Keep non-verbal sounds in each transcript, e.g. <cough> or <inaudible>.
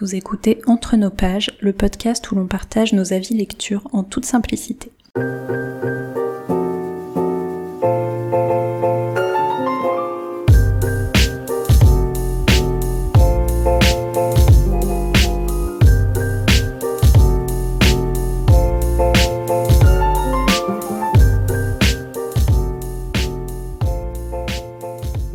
Vous écoutez Entre nos pages, le podcast où l'on partage nos avis lecture en toute simplicité.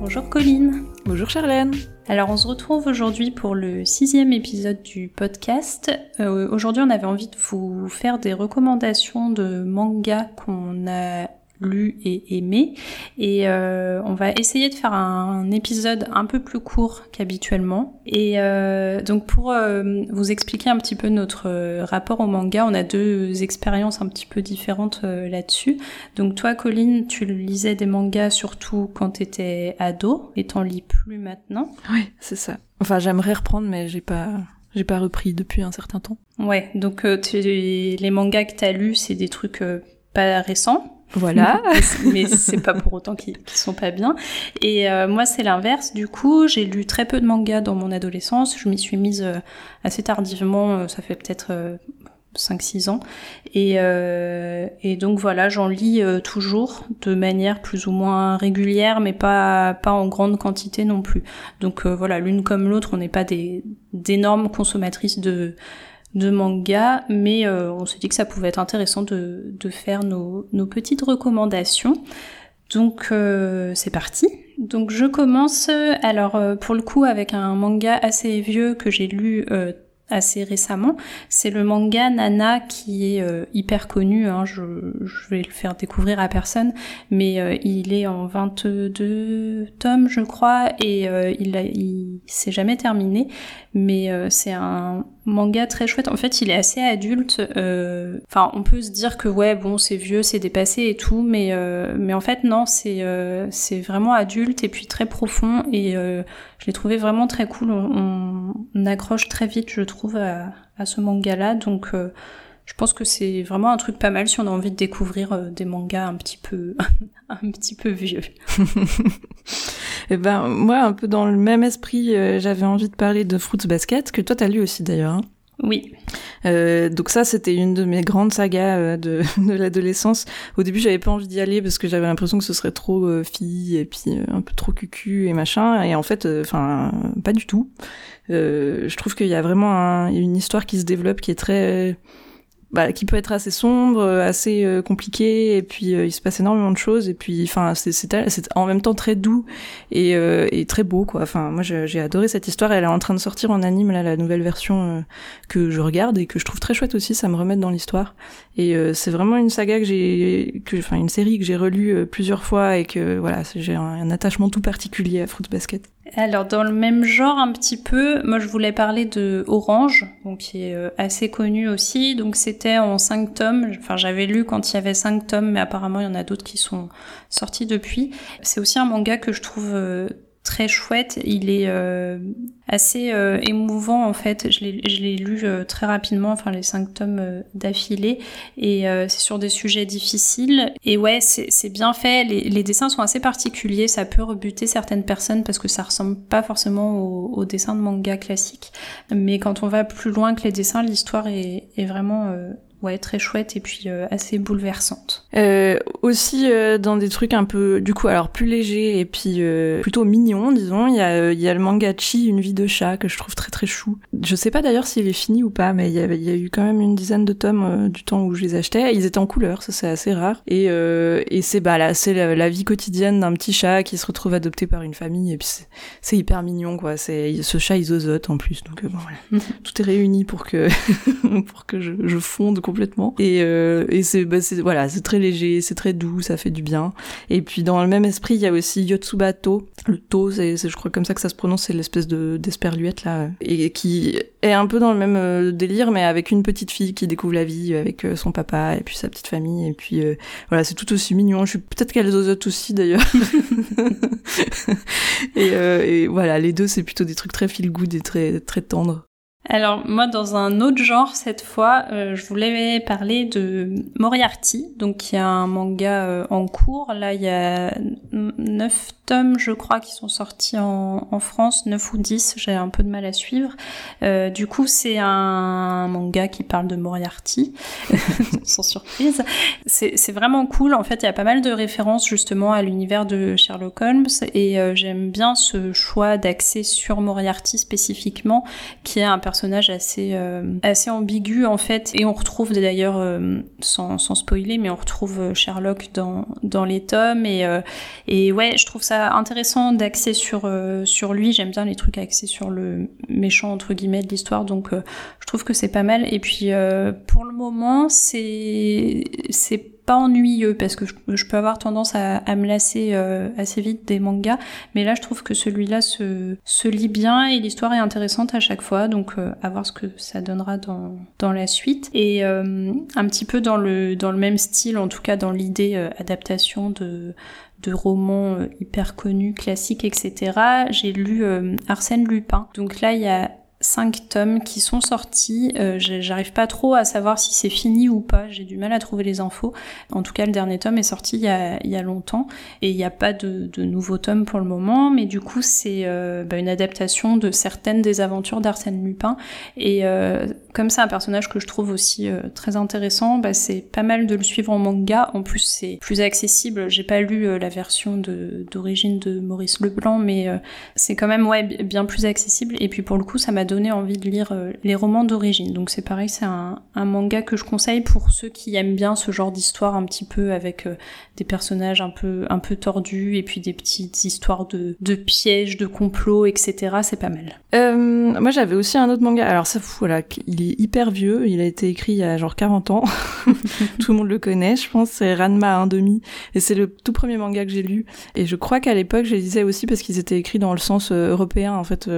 Bonjour Colline. Bonjour Charlène. Alors on se retrouve aujourd'hui pour le sixième épisode du podcast. Euh, aujourd'hui on avait envie de vous faire des recommandations de mangas qu'on a lu et aimé. Et euh, on va essayer de faire un, épisode un peu plus court qu'habituellement. Et euh, donc pour euh, vous expliquer un petit peu notre rapport au manga, on a deux expériences un petit peu différentes là-dessus. Donc toi, Colline, tu lisais des mangas surtout quand tu étais ado, et t'en lis plus maintenant. Oui, c'est ça. Enfin, j'aimerais reprendre, mais j'ai pas... J'ai pas repris depuis un certain temps. Ouais, donc les mangas que t'as lus, c'est des trucs pas récents voilà. <laughs> mais c'est pas pour autant qu'ils sont pas bien. Et euh, moi, c'est l'inverse. Du coup, j'ai lu très peu de mangas dans mon adolescence. Je m'y suis mise euh, assez tardivement. Euh, ça fait peut-être 5-6 ans. Et, et, donc voilà, j'en lis toujours de manière plus ou moins régulière, mais pas, pas en grande quantité non plus. Donc voilà, l'une comme l'autre, on n'est pas d'énormes consommatrices de de manga, mais euh, on s'est dit que ça pouvait être intéressant de, de faire nos, nos, petites recommandations. Donc euh, c'est parti. Donc je commence alors euh, pour le coup avec un manga assez vieux que j'ai lu assez récemment. C'est le manga Nana qui est euh, hyper connu, hein, je, je, vais le faire découvrir à personne, mais euh, il est en 22 tomes je crois et euh, il, s'est jamais terminé, mais c'est un manga très chouette. En fait, il est assez adulte. Enfin, on peut se dire que ouais, bon, c'est vieux, c'est dépassé et tout, mais mais en fait non, c'est c'est vraiment adulte et puis très profond et je l'ai trouvé vraiment très cool. On, on, accroche très vite, je trouve, à, à ce manga-là. Donc, euh, je pense que c'est vraiment un truc pas mal si on a envie de découvrir euh, des mangas un petit peu, <laughs> un petit peu vieux. Et <laughs> eh ben, moi, un peu dans le même esprit, euh, j'avais envie de parler de Fruits Basket, que toi t'as lu aussi d'ailleurs. Hein. Oui. Euh, donc ça, c'était une de mes grandes sagas euh, de, <laughs> de l'adolescence. Au début, j'avais pas envie d'y aller parce que j'avais l'impression que ce serait trop euh, fille et puis euh, un peu trop cucu et machin. Et en fait, enfin, pas du tout. je trouve qu'il y a vraiment une histoire qui se développe qui est très bah, qui peut être assez sombre, assez euh, compliqué, et puis euh, il se passe énormément de choses, et puis enfin c'est en même temps très doux et, euh, et très beau quoi. Enfin moi j'ai adoré cette histoire, elle est en train de sortir en anime là la nouvelle version que je regarde et que je trouve très chouette aussi, ça me remet dans l'histoire. Et c'est vraiment une saga que j'ai, enfin une série que j'ai relue plusieurs fois et que voilà j'ai un, un attachement tout particulier à Fruit Basket. Alors dans le même genre un petit peu, moi je voulais parler de Orange, donc qui est euh, assez connu aussi. Donc c'était en 5 tomes. Enfin j'avais lu quand il y avait 5 tomes, mais apparemment il y en a d'autres qui sont sortis depuis. C'est aussi un manga que je trouve euh, très chouette. Il est euh, assez euh, émouvant en fait. Je l'ai lu euh, très rapidement, enfin les cinq tomes d'affilée, et c'est sur des sujets difficiles. Et ouais, c'est bien fait. Les, dessins sont assez particuliers. Ça peut rebuter certaines personnes parce que ça ressemble pas forcément aux, dessins de manga classiques. Mais quand on va plus loin que les dessins, l'histoire est, est, vraiment ouais, très chouette et puis euh, assez bouleversante. Euh, aussi euh, dans des trucs un peu, du coup, alors plus légers et puis plutôt mignons, disons, il y a, il y a le manga Chi, une vie de chat, que je trouve très très chou. Je sais pas d'ailleurs s'il est fini ou pas, mais il y, avait, il y a eu quand même une dizaine de tomes du temps où je les achetais. Ils étaient en couleur, ça c'est assez rare. Et, et c'est bah là, c'est la, vie quotidienne d'un petit chat qui se retrouve adopté par une famille et puis c'est hyper mignon quoi. C'est ce chat il zozote en plus, donc bon voilà, <laughs> tout est réuni pour que <laughs> pour que je, je fonde Et, euh, et c'est bah, voilà, c'est très léger, c'est très doux, ça fait du bien. Et puis dans le même esprit, il y a aussi Yotsubato. Le to, c'est je crois comme ça que ça se prononce, c'est l'espèce de d'esperluette là, et qui est un peu dans le même euh, délire, mais avec une petite fille qui découvre la vie avec euh, son papa et puis sa petite famille. Et puis voilà, c'est tout aussi mignon. Je suis peut-être qu'elle zozote aussi d'ailleurs. <laughs> et, et voilà, les deux c'est plutôt des trucs très feel good et très très tendres. Alors moi, dans un autre genre cette fois, euh, je voulais parler de Moriarty, donc y a un manga euh, en cours. Là, il y a neuf tomes, je crois, qui sont sortis en, France, neuf ou dix. J'ai un peu de mal à suivre. Euh, du coup, c'est un manga qui parle de Moriarty, <laughs> sans surprise. C'est vraiment cool. En fait, il y a pas mal de références justement à l'univers de Sherlock Holmes et j'aime bien ce choix d'axer sur Moriarty spécifiquement, qui est un personnage personnage assez euh, assez ambigu en fait. Et on retrouve d'ailleurs euh, sans, sans spoiler mais on retrouve euh, Sherlock dans dans les tomes. Et et ouais je trouve ça intéressant d'axer sur sur lui. J'aime bien les trucs axés sur le méchant entre guillemets de l'histoire. Donc je trouve que c'est pas mal. Et puis pour le moment c'est c'est pas ennuyeux parce que je, peux avoir tendance à, me lasser euh, assez vite des mangas, mais là je trouve que celui-là se, se lit bien et l'histoire est intéressante à chaque fois, donc euh, à voir ce que ça donnera dans, dans la suite. Et euh, un petit peu dans le, dans le même style, en tout cas dans l'idée adaptation de de romans hyper connus, classiques, etc. J'ai lu Arsène Lupin. Donc là, il y a cinq tomes qui sont sortis. Euh, J'arrive pas trop à savoir si c'est fini ou pas. J'ai du mal à trouver les infos. En tout cas, le dernier tome est sorti il y a, il y a longtemps et il n'y a pas de, de nouveaux tomes pour le moment. Mais du coup, c'est euh, bah, une adaptation de certaines des aventures d'Arsène Lupin. Et euh, comme c'est un personnage que je trouve aussi très intéressant, bah, c'est pas mal de le suivre en manga. En plus, c'est plus accessible. J'ai pas lu la version d'origine de, Maurice Leblanc, mais c'est quand même ouais bien plus accessible. Et puis pour le coup, ça m'a donné envie de lire euh, les romans d'origine. Donc c'est pareil, c'est un, manga que je conseille pour ceux qui aiment bien ce genre d'histoire un petit peu avec euh, des personnages un peu un peu tordus et puis des petites histoires de, de pièges, de complots, etc. C'est pas mal. Euh, moi j'avais aussi un autre manga. Alors ça, voilà, il est hyper vieux. Il a été écrit il y a genre 40 ans. <laughs> tout le monde le connaît, je pense. C'est Ranma 1,5 et c'est le tout premier manga que j'ai lu. Et je crois qu'à l'époque, je les lisais aussi parce qu'ils étaient écrits dans le sens européen en fait.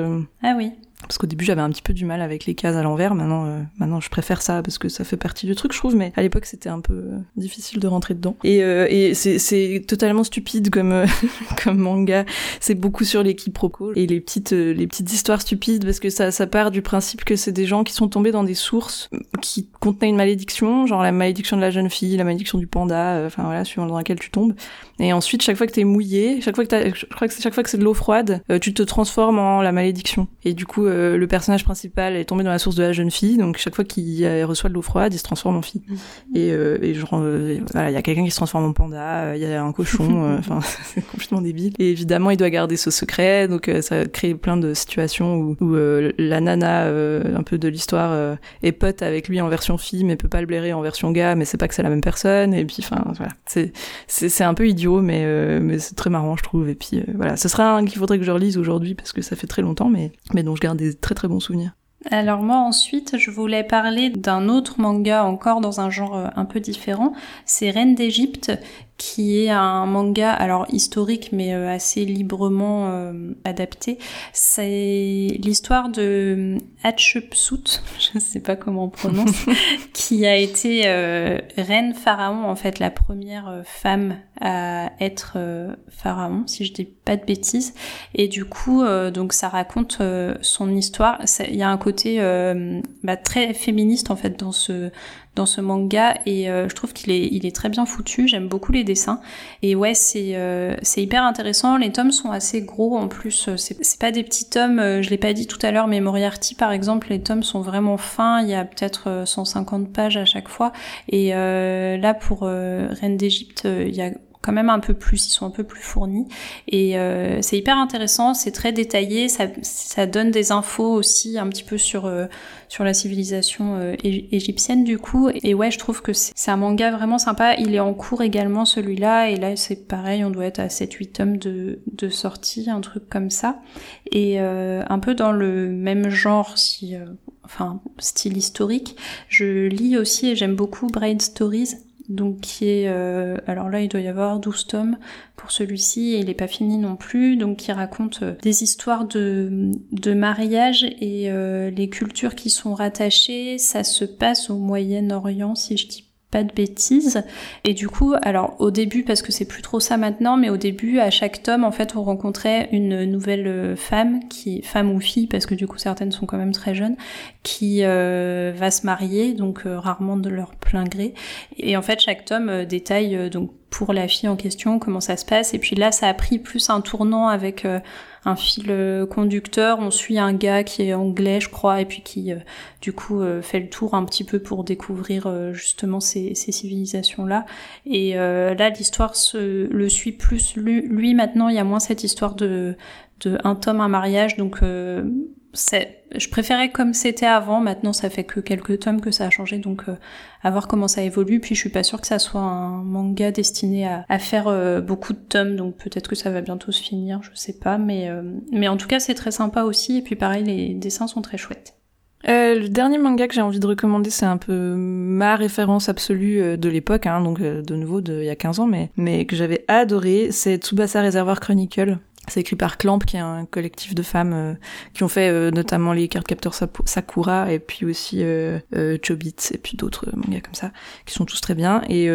Ah oui parce qu'au début j'avais un petit peu du mal avec les cases à l'envers. Maintenant, euh, maintenant je préfère ça parce que ça fait partie du truc, je trouve. Mais à l'époque c'était un peu euh, difficile de rentrer dedans. Et, euh, et c'est totalement stupide comme <laughs> comme manga. C'est beaucoup sur les quiproquos et les petites les petites histoires stupides parce que ça ça part du principe que c'est des gens qui sont tombés dans des sources qui contenaient une malédiction, genre la malédiction de la jeune fille, la malédiction du panda, enfin voilà, suivant dans laquelle tu tombes. Et ensuite chaque fois que t'es mouillé, chaque fois que je crois que chaque fois que c'est de l'eau froide, tu te transformes en la malédiction. Et du coup euh, le personnage principal est tombé dans la source de la jeune fille, donc chaque fois qu'il reçoit de l'eau froide, il se transforme en fille. Mhm. Et, euh, et genre, euh, voilà, il y a quelqu'un qui se transforme en panda, il y a un cochon, <laughs> enfin, <laughs> c'est complètement débile. Et évidemment, il doit garder ce secret, donc ça crée plein de situations où, où la nana, un peu de l'histoire, est pote avec lui en version fille, mais peut pas le blairer en version gars, mais c'est pas que c'est la même personne. Et puis, enfin, voilà, c'est c'est un peu idiot, mais mais c'est très marrant, je trouve. Et puis voilà, ce sera un qu'il faudrait que je relise aujourd'hui parce que ça fait très longtemps, mais mais dont je garde des très très bons souvenirs. Alors moi ensuite je voulais parler d'un autre manga encore dans un genre euh, un peu différent, c'est Reine d'Égypte qui est un manga alors historique mais euh, assez librement euh, adapté. C'est l'histoire de Hatshepsut, <laughs> je ne sais pas comment on prononce, <laughs> qui a été euh, reine pharaon en fait la première femme à être pharaon si je dis pas de bêtises et du coup donc ça raconte son histoire. Il y a un côté bah, très féministe en fait dans ce dans ce manga et euh, je trouve qu'il est, il est très bien foutu. J'aime beaucoup les dessins et ouais, c'est euh, c'est hyper intéressant. Les tomes sont assez gros en plus. Euh, c'est, c'est pas des petits tomes. je l'ai pas dit tout à l'heure, mais Moriarty par exemple, les tomes sont vraiment fins. Il y a peut-être 150 pages à chaque fois. Et là pour Reine d'Égypte, il y a quand même un peu plus, ils sont un peu plus fournis. Et euh, c'est hyper intéressant, c'est très détaillé, ça, ça, donne des infos aussi un petit peu sur, euh, sur la civilisation euh, égyptienne du coup. Et ouais, je trouve que c'est un manga vraiment sympa. Il est en cours également celui-là, et là c'est pareil, on doit être à 7-8 tomes de, de sortie, un truc comme ça. Et un peu dans le même genre, si, enfin style historique, je lis aussi et j'aime beaucoup Braid Stories donc qui est euh, alors là il doit y avoir 12 tomes pour celui-ci et il n'est pas fini non plus. Donc qui raconte euh, des histoires de, de mariage et euh, les cultures qui sont rattachées. Ça se passe au Moyen-Orient si je dis pas de bêtises. Et du coup, alors au début, parce que c'est plus trop ça maintenant, mais au début, à chaque tome, en fait, on rencontrait une nouvelle euh, femme, qui femme ou fille, parce que du coup certaines sont quand même très jeunes, qui euh, va se marier, donc euh, rarement de leur plein gré. Et en fait, chaque tome détaille donc pour la fille en question comment ça se passe. Et puis là, ça a pris plus un tournant avec un fil euh, conducteur. On suit un gars qui est anglais, je crois, et puis qui, euh, du coup, euh, fait le tour un petit peu pour découvrir justement ces, civilisations-là. Et là, l'histoire le suit plus. Lui, lui, maintenant, il y a moins cette histoire de, de un tome, un mariage, donc je préférais comme c'était avant. Maintenant, ça fait que quelques tomes que ça a changé, donc euh, à voir comment ça évolue. Puis je suis pas sûre que ça soit un manga destiné à, faire euh, beaucoup de tomes, donc peut-être que ça va bientôt se finir, je sais pas. Mais euh, mais en tout cas, c'est très sympa aussi. Et puis pareil, les dessins sont très chouettes. le dernier manga que j'ai envie de recommander, c'est un peu ma référence absolue de l'époque, hein, donc de nouveau d'il y a 15 ans, mais, mais que j'avais adoré, c'est Tsubasa Reservoir Chronicle. C'est écrit par Clamp, qui est un collectif de femmes euh, qui ont fait euh, notamment les cartes capteurs Sakura et puis aussi euh, Chobits et puis d'autres mangas comme ça, qui sont tous très bien. Et,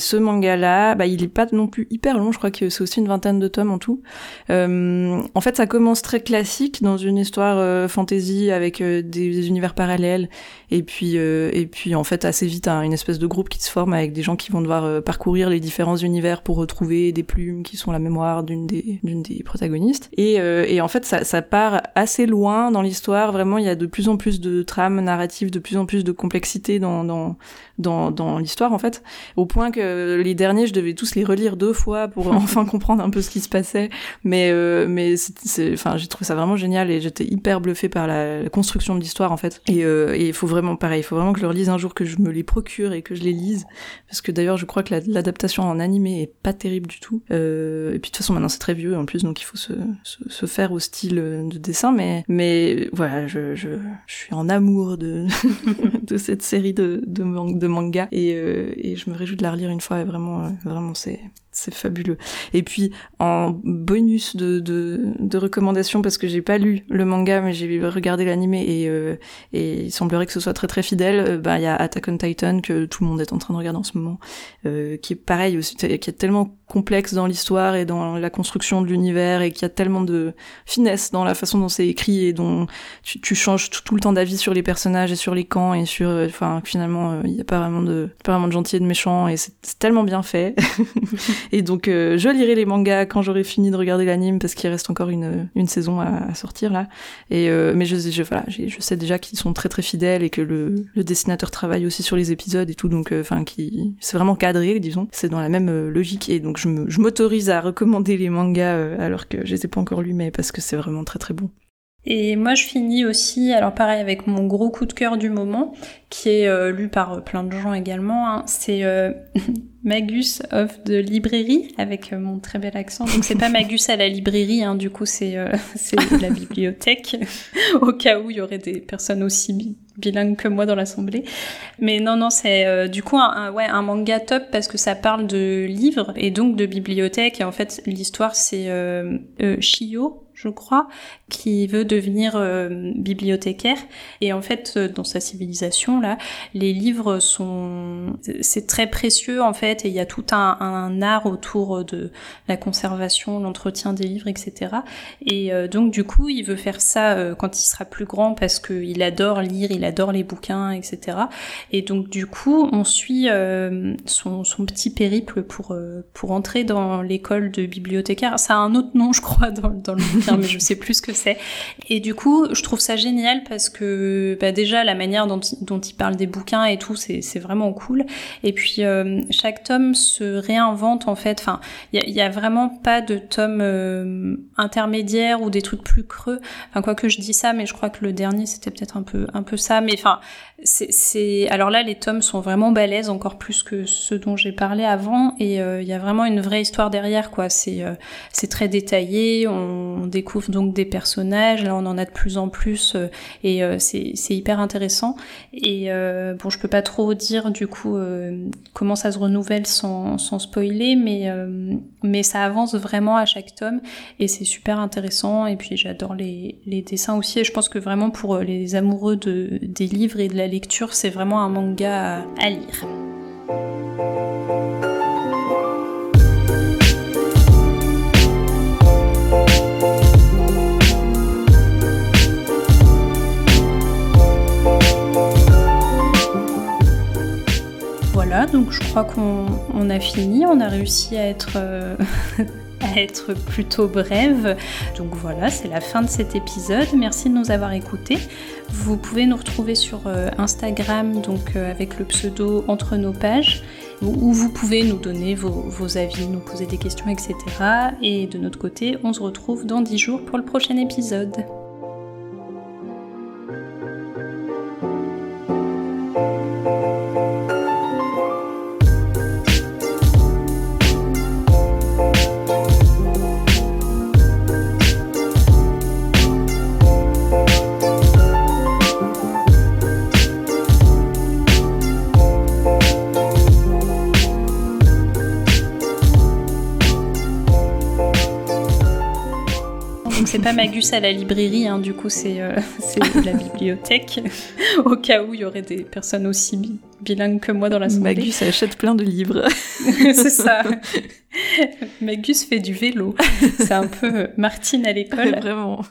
ce manga-là, bah, il est pas non plus hyper long, je crois que c'est aussi une vingtaine de tomes en tout. en fait, ça commence très classique dans une histoire fantasy avec des, univers parallèles et puis et puis en fait assez vite une espèce de groupe qui se forme avec des gens qui vont devoir parcourir les différents univers pour retrouver des plumes qui sont la mémoire d'une des d'une des et, euh, et en fait, ça, ça, part assez loin dans l'histoire. Vraiment, il y a de plus en plus de trames narratives, de plus en plus de complexité dans, dans, dans, dans l'histoire, en fait. Au point que les derniers, je devais tous les relire deux fois pour <laughs> enfin comprendre un peu ce qui se passait. Mais, euh, mais c'est, enfin, j'ai trouvé ça vraiment génial et j'étais hyper bluffée par la, construction de l'histoire, en fait. Et euh, il faut vraiment, pareil, il faut vraiment que je le relise un jour, que je me les procure et que je les lise. Parce que d'ailleurs, je crois que l'adaptation en animé est pas terrible du tout. Et puis de toute façon, maintenant, c'est très vieux en plus, donc il faut se, se, faire au style de dessin, mais, voilà, je, suis en amour de, <laughs> cette série de, de, euh, et je me réjouis de la relire une fois et vraiment, euh, vraiment c'est c'est fabuleux. Et puis en bonus de, de, de parce que j'ai pas lu le manga, mais j'ai regardé l'animé et, euh, et il semblerait que ce soit très très fidèle, euh, bah il y a Attack on Titan que tout le monde est en train de regarder en ce moment, euh, qui est pareil aussi, qui est tellement complexe dans l'histoire et dans la construction de l'univers et qui a tellement de finesse dans la façon dont c'est écrit et dont tu, tu changes tout, le temps d'avis sur les personnages et sur les camps et sur, enfin finalement il n'y a pas vraiment de pas vraiment de gentil et de méchant et c'est tellement bien fait. <laughs> Et donc, euh, je lirai les mangas quand j'aurai fini de regarder l'anime parce qu'il reste encore une, une saison à, sortir là. Et euh, mais je, je voilà, je sais déjà qu'ils sont très très fidèles et que le, le, dessinateur travaille aussi sur les épisodes et tout, donc euh, enfin qui c'est vraiment cadré, disons. C'est dans la même logique et donc je m'autorise à recommander les mangas alors que je les ai pas encore lus, mais parce que c'est vraiment très très bon. Et moi, je finis aussi, alors pareil, avec mon gros coup de cœur du moment, qui est euh, lu par euh, plein de gens également. Hein. C'est euh, <laughs> Magus of de librairie, avec mon très bel accent. Donc c'est pas Magus à la librairie, hein, du coup c'est <laughs> la bibliothèque, <laughs> au cas où il y aurait des personnes aussi bilingues que moi dans l'assemblée. Mais non, non, c'est du coup un, ouais, un manga top parce que ça parle de livres et donc de bibliothèque. Et en fait, l'histoire c'est Shio, je crois, qui veut devenir euh, bibliothécaire. Et en fait, euh, dans sa civilisation, là, les livres sont... C'est très précieux, en fait, et il y a tout un, art autour de la conservation, l'entretien des livres, etc. Et euh, donc, du coup, il veut faire ça quand il sera plus grand parce qu'il adore lire, il adore les bouquins, etc. Et donc, du coup, on suit son, petit périple pour, pour entrer dans l'école de bibliothécaire. Ça a un autre nom, je crois, dans, dans le bouquin, <laughs> mais je sais plus ce que c'est. Et du coup, je trouve ça génial parce que bah, déjà la manière dont, dont il parle des bouquins et tout, c'est vraiment cool. Et puis euh, chaque tome se réinvente en fait. Enfin, il y a, y a, vraiment pas de tome euh, intermédiaire ou des trucs plus creux. Enfin, quoi que je dis ça, mais je crois que le dernier c'était peut-être un peu un peu ça. Mais enfin, c'est alors là les tomes sont vraiment balèzes encore plus que ceux dont j'ai parlé avant et euh, il y a vraiment une vraie histoire derrière quoi c'est c'est très détaillé on découvre donc des personnages. Là on en a de plus en plus euh, et c'est c'est hyper intéressant. Et bon je peux pas trop dire du coup comment ça se renouvelle sans spoiler mais mais ça avance vraiment à chaque tome et c'est super intéressant. Et puis j'adore les les dessins aussi. Et je pense que vraiment pour les amoureux de des livres et de la lecture, c'est vraiment un manga à lire. Voilà, donc je crois qu'on a fini, on a réussi à être, euh, <laughs> à être plutôt brève. Donc voilà, c'est la fin de cet épisode. Merci de nous avoir écoutés. Vous pouvez nous retrouver sur euh, Instagram, donc euh, avec le pseudo Entre nos pages, où vous pouvez nous donner vos, vos avis, nous poser des questions, etc. Et de notre côté, on se retrouve dans 10 jours pour le prochain épisode. Pas Magus à la librairie, hein, du coup c'est euh, <laughs> la bibliothèque, <laughs> au cas où il y aurait des personnes aussi bi- bilingues que moi dans l'assemblée. Magus achète plein de livres. <laughs> c'est ça. Magus fait du vélo. C'est un peu Martine à l'école. Vraiment.